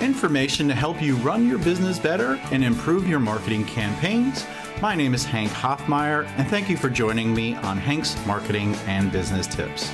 information to help you run your business better and improve your marketing campaigns. My name is Hank Hoffmeyer, and thank you for joining me on Hank's Marketing and Business Tips.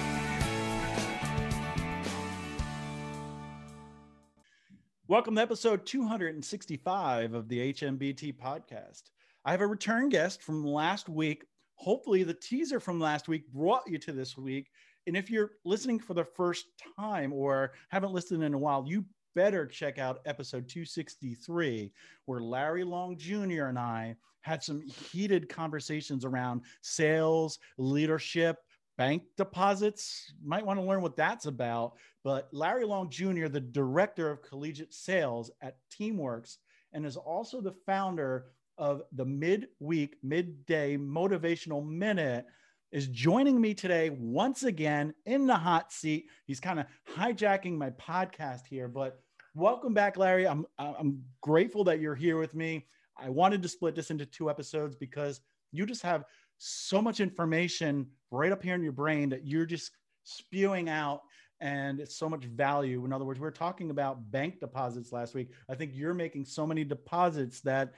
Welcome to episode 265 of the HMBT podcast. I have a return guest from last week. Hopefully, the teaser from last week brought you to this week. And if you're listening for the first time or haven't listened in a while, you better check out episode 263, where Larry Long Jr. and I had some heated conversations around sales, leadership, bank deposits. Might want to learn what that's about. But Larry Long Jr., the director of collegiate sales at Teamworks, and is also the founder of the midweek, midday motivational minute, is joining me today once again in the hot seat. He's kind of hijacking my podcast here, but welcome back, Larry. I'm I'm grateful that you're here with me. I wanted to split this into two episodes because you just have so much information right up here in your brain that you're just spewing out and it's so much value. In other words, we are talking about bank deposits last week. I think you're making so many deposits that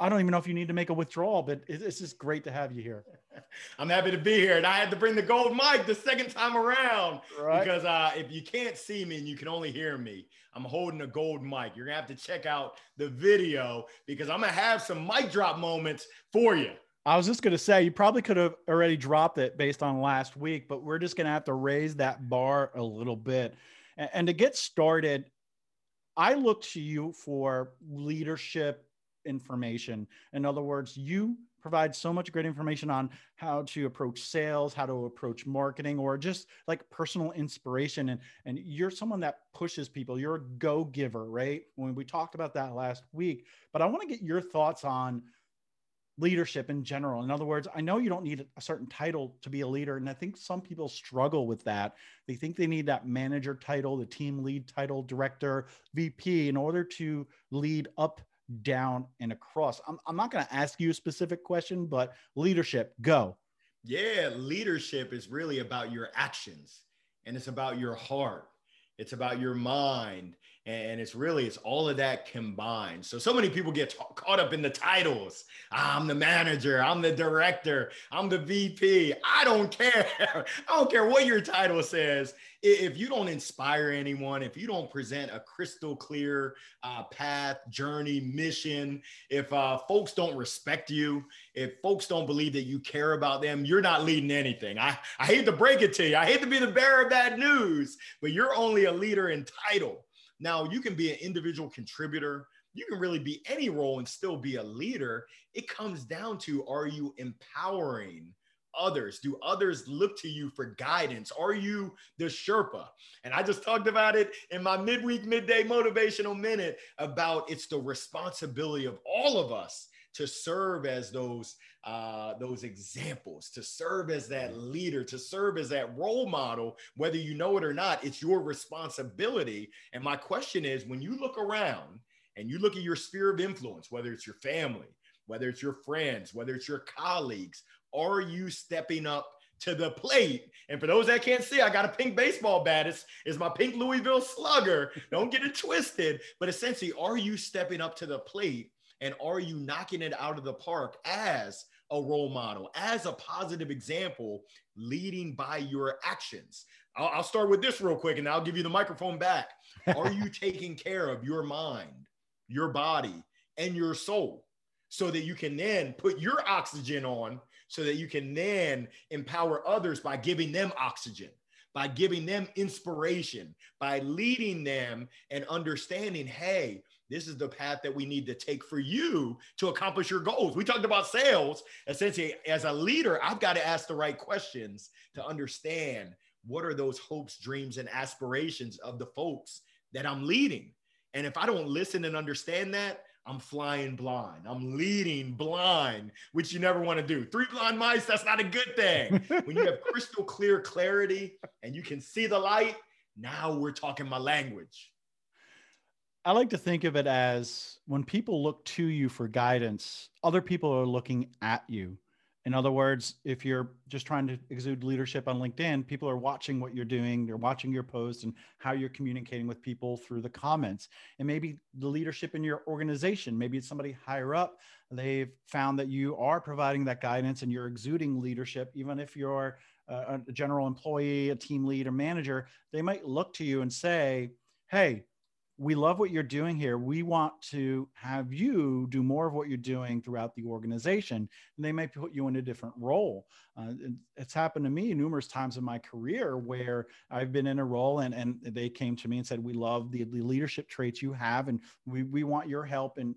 I don't even know if you need to make a withdrawal, but it's just great to have you here. I'm happy to be here. And I had to bring the gold mic the second time around right. because uh, if you can't see me and you can only hear me, I'm holding a gold mic. You're going to have to check out the video because I'm going to have some mic drop moments for you. I was just going to say, you probably could have already dropped it based on last week, but we're just going to have to raise that bar a little bit. And, and to get started, I look to you for leadership information. In other words, you provide so much great information on how to approach sales, how to approach marketing, or just like personal inspiration. And, and you're someone that pushes people. You're a go giver, right? When we talked about that last week, but I want to get your thoughts on leadership in general. In other words, I know you don't need a certain title to be a leader. And I think some people struggle with that. They think they need that manager title, the team lead title, director, VP in order to lead up down and across. I'm, I'm not going to ask you a specific question, but leadership, go. Yeah, leadership is really about your actions and it's about your heart. It's about your mind and it's really it's all of that combined. So so many people get t- caught up in the titles. I'm the manager i'm the director i'm the vp i don't care. I don't care what your title says. If you don't inspire anyone if you don't present a crystal clear uh, path journey mission if uh, folks don't respect you if folks don't believe that you care about them you're not leading anything. I, I hate to break it to you. I hate to be the bearer of bad news but you're only a leader in title now, you can be an individual contributor. You can really be any role and still be a leader. It comes down to are you empowering others? Do others look to you for guidance? Are you the Sherpa? And I just talked about it in my midweek, midday motivational minute about it's the responsibility of all of us to serve as those uh, those examples, to serve as that leader, to serve as that role model, whether you know it or not, it's your responsibility. And my question is when you look around and you look at your sphere of influence, whether it's your family, whether it's your friends, whether it's your colleagues, are you stepping up to the plate. And for those that can't see, I got a pink baseball bat. It's, it's my pink Louisville slugger. Don't get it twisted. But essentially, are you stepping up to the plate and are you knocking it out of the park as a role model, as a positive example, leading by your actions. I'll, I'll start with this real quick and I'll give you the microphone back. Are you taking care of your mind, your body, and your soul so that you can then put your oxygen on so that you can then empower others by giving them oxygen? by giving them inspiration, by leading them and understanding, hey, this is the path that we need to take for you to accomplish your goals. We talked about sales. Essentially, as a leader, I've got to ask the right questions to understand what are those hopes, dreams, and aspirations of the folks that I'm leading. And if I don't listen and understand that, I'm flying blind. I'm leading blind, which you never want to do. Three blind mice, that's not a good thing. when you have crystal clear clarity and you can see the light, now we're talking my language. I like to think of it as when people look to you for guidance, other people are looking at you. In other words, if you're just trying to exude leadership on LinkedIn, people are watching what you're doing, they're watching your posts and how you're communicating with people through the comments. And maybe the leadership in your organization, maybe it's somebody higher up, they've found that you are providing that guidance and you're exuding leadership, even if you're uh, a general employee, a team lead, or manager, they might look to you and say, Hey, we love what you're doing here. We want to have you do more of what you're doing throughout the organization. And they may put you in a different role. Uh, it's happened to me numerous times in my career where I've been in a role and, and they came to me and said, We love the, the leadership traits you have, and we, we want your help. And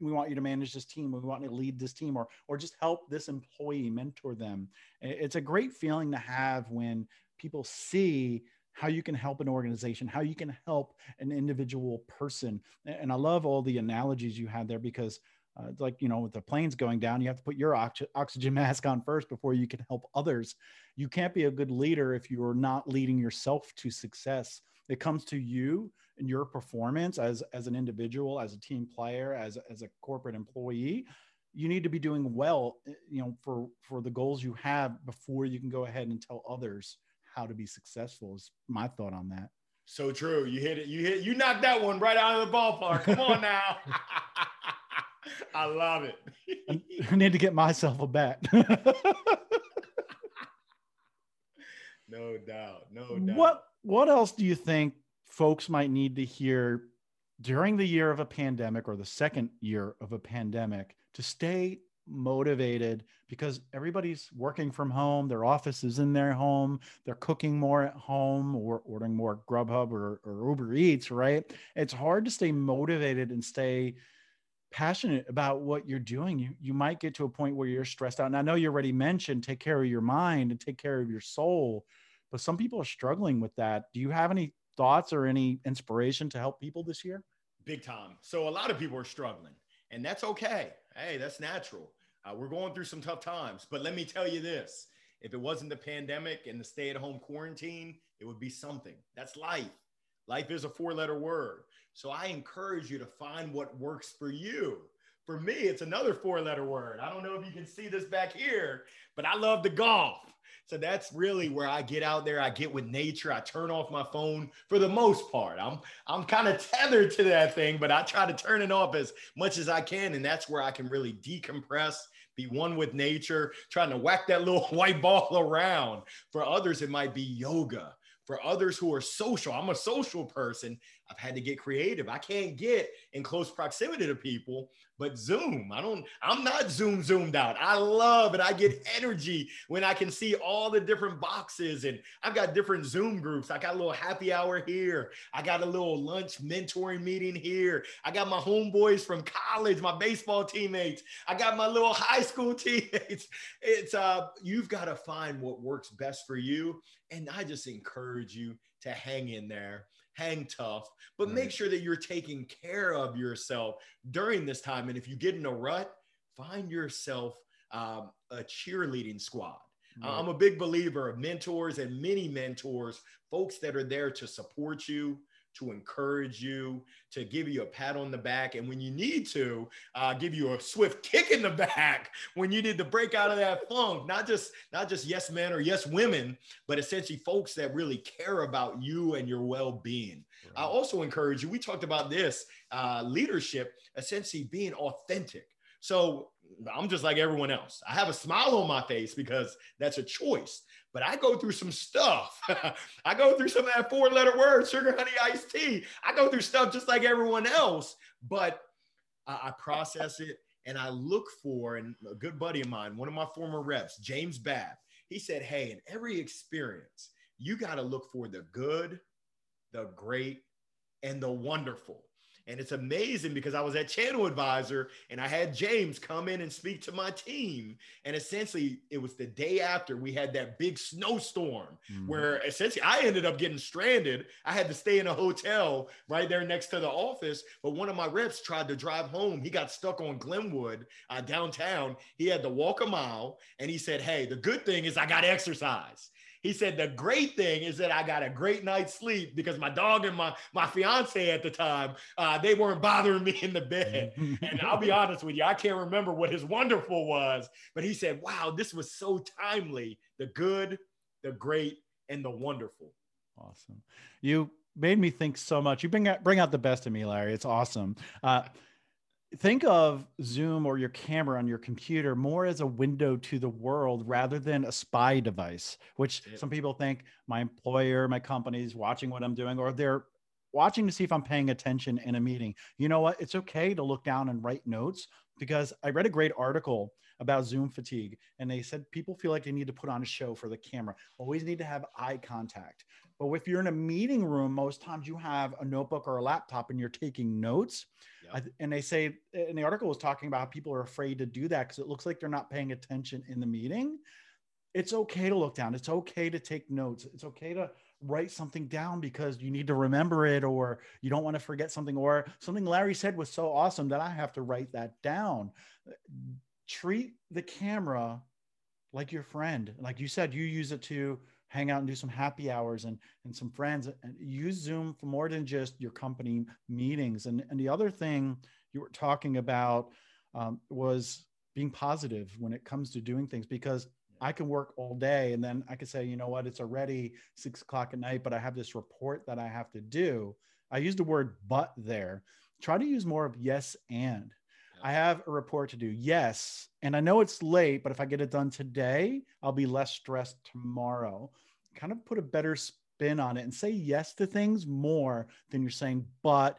we want you to manage this team. We want you to lead this team or, or just help this employee, mentor them. It's a great feeling to have when people see how you can help an organization, how you can help an individual person. And I love all the analogies you had there because uh, it's like, you know, with the planes going down, you have to put your ox- oxygen mask on first before you can help others. You can't be a good leader if you're not leading yourself to success. It comes to you and your performance as, as an individual, as a team player, as, as a corporate employee. You need to be doing well, you know, for, for the goals you have before you can go ahead and tell others how to be successful is my thought on that. So true. You hit it. You hit. You knocked that one right out of the ballpark. Come on now. I love it. I need to get myself a bat. no doubt. No doubt. What What else do you think folks might need to hear during the year of a pandemic or the second year of a pandemic to stay motivated because everybody's working from home their office is in their home they're cooking more at home or ordering more grubhub or, or uber eats right? It's hard to stay motivated and stay passionate about what you're doing. You you might get to a point where you're stressed out. And i know you already mentioned take care of your mind and take care of your soul but some people are struggling with that. Do you have any thoughts or any inspiration to help people this year? Big time. So a lot of people are struggling and that's okay Hey, that's natural. Uh, we're going through some tough times, but let me tell you this if it wasn't the pandemic and the stay at home quarantine, it would be something. That's life. Life is a four letter word. So I encourage you to find what works for you. For me, it's another four letter word. I don't know if you can see this back here, but I love to golf. So that's really where I get out there. I get with nature. I turn off my phone for the most part. I'm I'm kind of tethered to that thing, but I try to turn it off as much as I can, and that's where I can really decompress, be one with nature, trying to whack that little white ball around. For others, it might be yoga. For others who are social, I'm a social person. I've had to get creative. I can't get in close proximity to people, but Zoom, I don't, I'm not Zoom zoomed out. I love it. I get energy when I can see all the different boxes and I've got different Zoom groups. I got a little happy hour here. I got a little lunch mentoring meeting here. I got my homeboys from college, my baseball teammates. I got my little high school teammates. It's, uh, you've got to find what works best for you. And I just encourage you to hang in there hang tough, but make sure that you're taking care of yourself during this time. And if you get in a rut, find yourself um, a cheerleading squad. Right. I'm a big believer of mentors and many mentors, folks that are there to support you, to encourage you, to give you a pat on the back, and when you need to, uh, give you a swift kick in the back when you need to break out of that funk. Not just not just yes men or yes women, but essentially folks that really care about you and your well being. Right. I also encourage you. We talked about this uh, leadership, essentially being authentic. So I'm just like everyone else. I have a smile on my face because that's a choice but I go through some stuff. I go through some of that four letter word, sugar, honey, iced tea. I go through stuff just like everyone else, but I, I process it and I look for, and a good buddy of mine, one of my former reps, James Babb, he said, Hey, in every experience, you got to look for the good, the great, and the wonderful. And it's amazing because I was at Channel Advisor and I had James come in and speak to my team. And essentially, it was the day after we had that big snowstorm mm-hmm. where essentially I ended up getting stranded. I had to stay in a hotel right there next to the office. But one of my reps tried to drive home. He got stuck on Glenwood uh, downtown. He had to walk a mile and he said, Hey, the good thing is I got exercise. He said, the great thing is that I got a great night's sleep because my dog and my, my fiance at the time, uh, they weren't bothering me in the bed. and I'll be honest with you, I can't remember what his wonderful was, but he said, wow, this was so timely. The good, the great, and the wonderful. Awesome. You made me think so much. You bring out, bring out the best in me, Larry. It's awesome. Uh, think of Zoom or your camera on your computer more as a window to the world rather than a spy device, which some people think my employer, my company is watching what I'm doing, or they're watching to see if I'm paying attention in a meeting. You know what? It's okay to look down and write notes because I read a great article about Zoom fatigue and they said people feel like they need to put on a show for the camera, always need to have eye contact. But if you're in a meeting room, most times you have a notebook or a laptop and you're taking notes. Yep. And they say, and the article was talking about how people are afraid to do that because it looks like they're not paying attention in the meeting. It's okay to look down. It's okay to take notes. It's okay to write something down because you need to remember it or you don't want to forget something or something Larry said was so awesome that I have to write that down. Treat the camera like your friend. Like you said, you use it to hang out and do some happy hours and and some friends and use zoom for more than just your company meetings and and the other thing you were talking about um, was being positive when it comes to doing things because I can work all day and then I can say, you know what, it's already six o'clock at night, but I have this report that I have to do. I used the word but there. Try to use more of yes and. I have a report to do. Yes. And I know it's late, but if I get it done today, I'll be less stressed tomorrow. Kind of put a better spin on it and say yes to things more than you're saying, but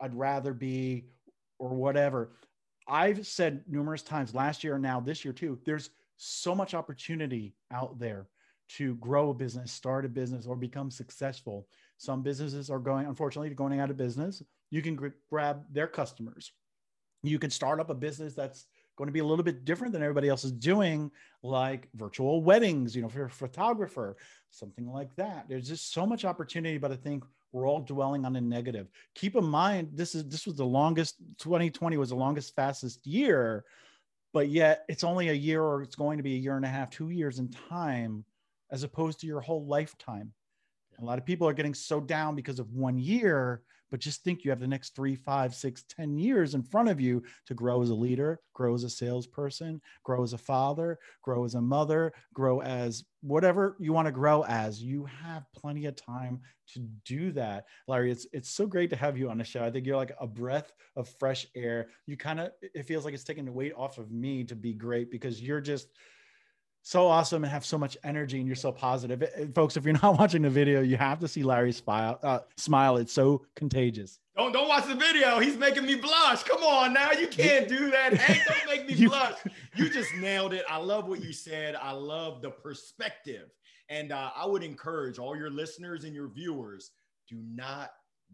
I'd rather be or whatever. I've said numerous times last year and now this year too, there's so much opportunity out there to grow a business, start a business, or become successful. Some businesses are going, unfortunately, going out of business. You can grab their customers you can start up a business that's going to be a little bit different than everybody else is doing, like virtual weddings, you know, for a photographer, something like that. There's just so much opportunity, but I think we're all dwelling on the negative. Keep in mind, this is this was the longest 2020 was the longest, fastest year, but yet it's only a year or it's going to be a year and a half, two years in time, as opposed to your whole lifetime. A lot of people are getting so down because of one year but just think you have the next three, five, six, ten years in front of you to grow as a leader, grow as a salesperson, grow as a father, grow as a mother, grow as whatever you want to grow as. You have plenty of time to do that. Larry, it's it's so great to have you on the show. I think you're like a breath of fresh air. You kind of it feels like it's taking the weight off of me to be great because you're just so awesome and have so much energy and you're so positive. It, folks, if you're not watching the video, you have to see Larry's smile. Uh, smile. It's so contagious. Don't don't watch the video. He's making me blush. Come on now, you can't do that. Hey, don't make me you, blush. You just nailed it. I love what you said. I love the perspective, and uh, I would encourage all your listeners and your viewers: do not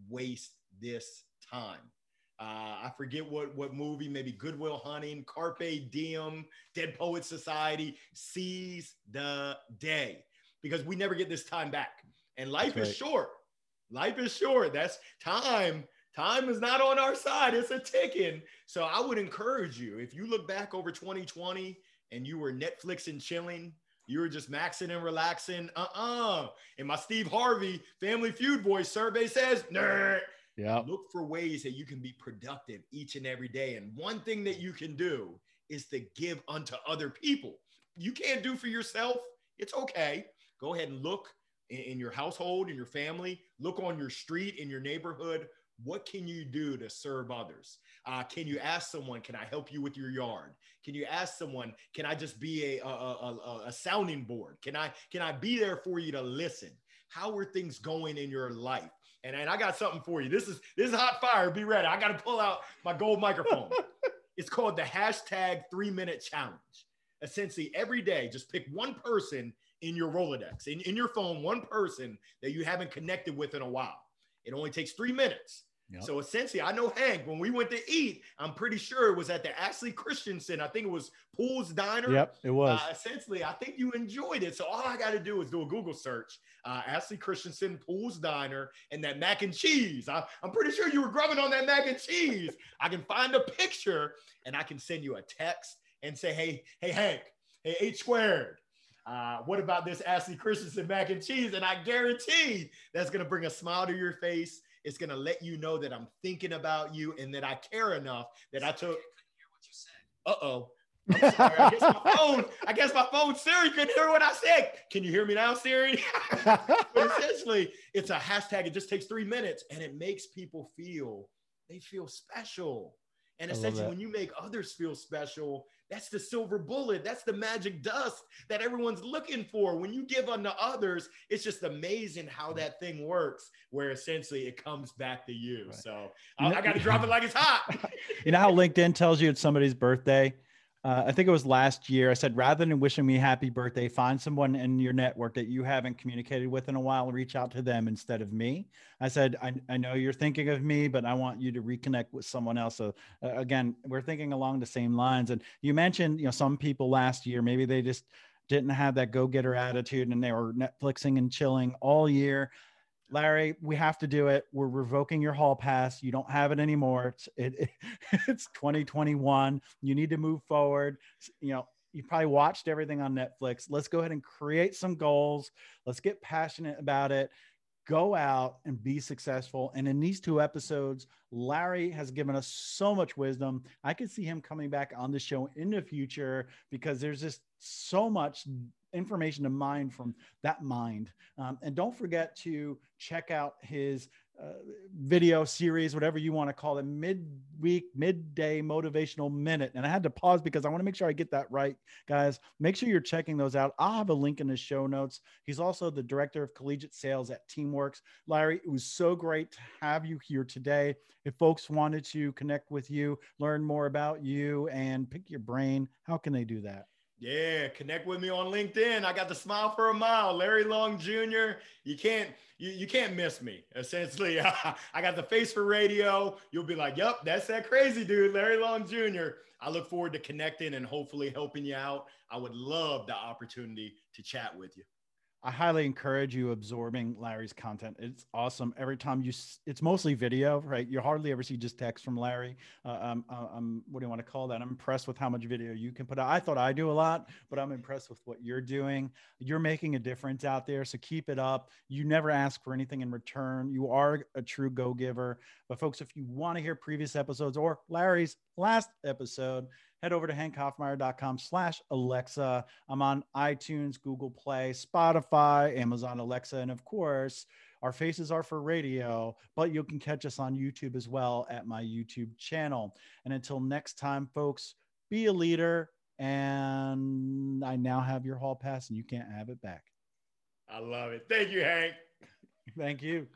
waste this time. Uh, I forget what what movie, maybe Goodwill Hunting, Carpe Diem, Dead Poet Society. Seize the day because we never get this time back, and life is short. Life is short. That's time. Time is not on our side. It's a ticking. So I would encourage you if you look back over 2020 and you were Netflix and chilling, you were just maxing and relaxing. Uh-uh. And my Steve Harvey Family Feud voice survey says, nerd yeah. Look for ways that you can be productive each and every day. And one thing that you can do is to give unto other people. You can't do for yourself. It's okay. Go ahead and look in, your household, in your family, look on your street, in your neighborhood. What can you do to serve others? Uh, can you ask someone, can I help you with your yard? Can you ask someone, can I just be a, a, a, a sounding board? Can I, can I be there for you to listen? How are things going in your life? And, and I got something for you. This is this is hot fire. Be ready. I got to pull out my gold microphone. it's called the hashtag three minute challenge. Essentially, every day, just pick one person in your Rolodex, in, in your phone, one person that you haven't connected with in a while. It only takes three minutes. Yep. So essentially, I know Hank, when we went to eat, I'm pretty sure it was at the Ashley Christensen. I think it was Poole's Diner. Yep, it was. Uh, essentially, I think you enjoyed it. So all I got to do is do a Google search uh, Ashley Christensen, Poole's Diner, and that mac and cheese. I, I'm pretty sure you were grubbing on that mac and cheese. I can find a picture and I can send you a text and say, hey, hey, Hank, hey, H squared. Uh, what about this Ashley Christensen mac and cheese? And I guarantee that's going to bring a smile to your face. It's going to let you know that I'm thinking about you and that I care enough that I took. Uh oh. I'm sorry. I guess my phone. I guess my phone Siri couldn't hear what I said. Can you hear me now, Siri? but essentially, it's a hashtag. It just takes three minutes, and it makes people feel they feel special. And essentially, when you make others feel special, that's the silver bullet. That's the magic dust that everyone's looking for. When you give unto others, it's just amazing how mm-hmm. that thing works, where essentially it comes back to you. Right. So I, I got to drop it like it's hot. you know how LinkedIn tells you it's somebody's birthday? Uh, I think it was last year. I said, rather than wishing me happy birthday, find someone in your network that you haven't communicated with in a while and reach out to them instead of me. I said, I, I know you're thinking of me, but I want you to reconnect with someone else. So uh, again, we're thinking along the same lines. And you mentioned, you know, some people last year, maybe they just didn't have that go-getter attitude and they were Netflixing and chilling all year. Larry, we have to do it. We're revoking your hall pass. You don't have it anymore. It's it, it, it's 2021. You need to move forward. You know, you probably watched everything on Netflix. Let's go ahead and create some goals. Let's get passionate about it. Go out and be successful. And in these two episodes, Larry has given us so much wisdom. I could see him coming back on the show in the future because there's just so much information to mine from that mind. Um, and don't forget to check out his uh, video series, whatever you want to call it, midweek, midday motivational minute. And I had to pause because I want to make sure I get that right, guys. Make sure you're checking those out. I'll have a link in the show notes. He's also the director of collegiate sales at Teamworks. Larry, it was so great to have you here today. If folks wanted to connect with you, learn more about you, and pick your brain, how can they do that? Yeah, connect with me on LinkedIn. I got the smile for a mile, Larry Long Jr. You can't you, you can't miss me. Essentially, I got the face for radio. You'll be like, "Yep, that's that crazy dude, Larry Long Jr." I look forward to connecting and hopefully helping you out. I would love the opportunity to chat with you. I highly encourage you absorbing Larry's content. It's awesome. Every time you, it's mostly video, right? You hardly ever see just text from Larry. Uh, I'm, uh, I'm, what do you want to call that? I'm impressed with how much video you can put out. I thought I do a lot, but I'm impressed with what you're doing. You're making a difference out there. So keep it up. You never ask for anything in return. You are a true go giver. But folks, if you want to hear previous episodes or Larry's last episode, head over to hankhoffmeyer.com slash Alexa. I'm on iTunes, Google Play, Spotify, Amazon Alexa, and of course, our faces are for radio, but you can catch us on YouTube as well at my YouTube channel. And until next time, folks, be a leader. And I now have your hall pass and you can't have it back. I love it. Thank you, Hank. Thank you.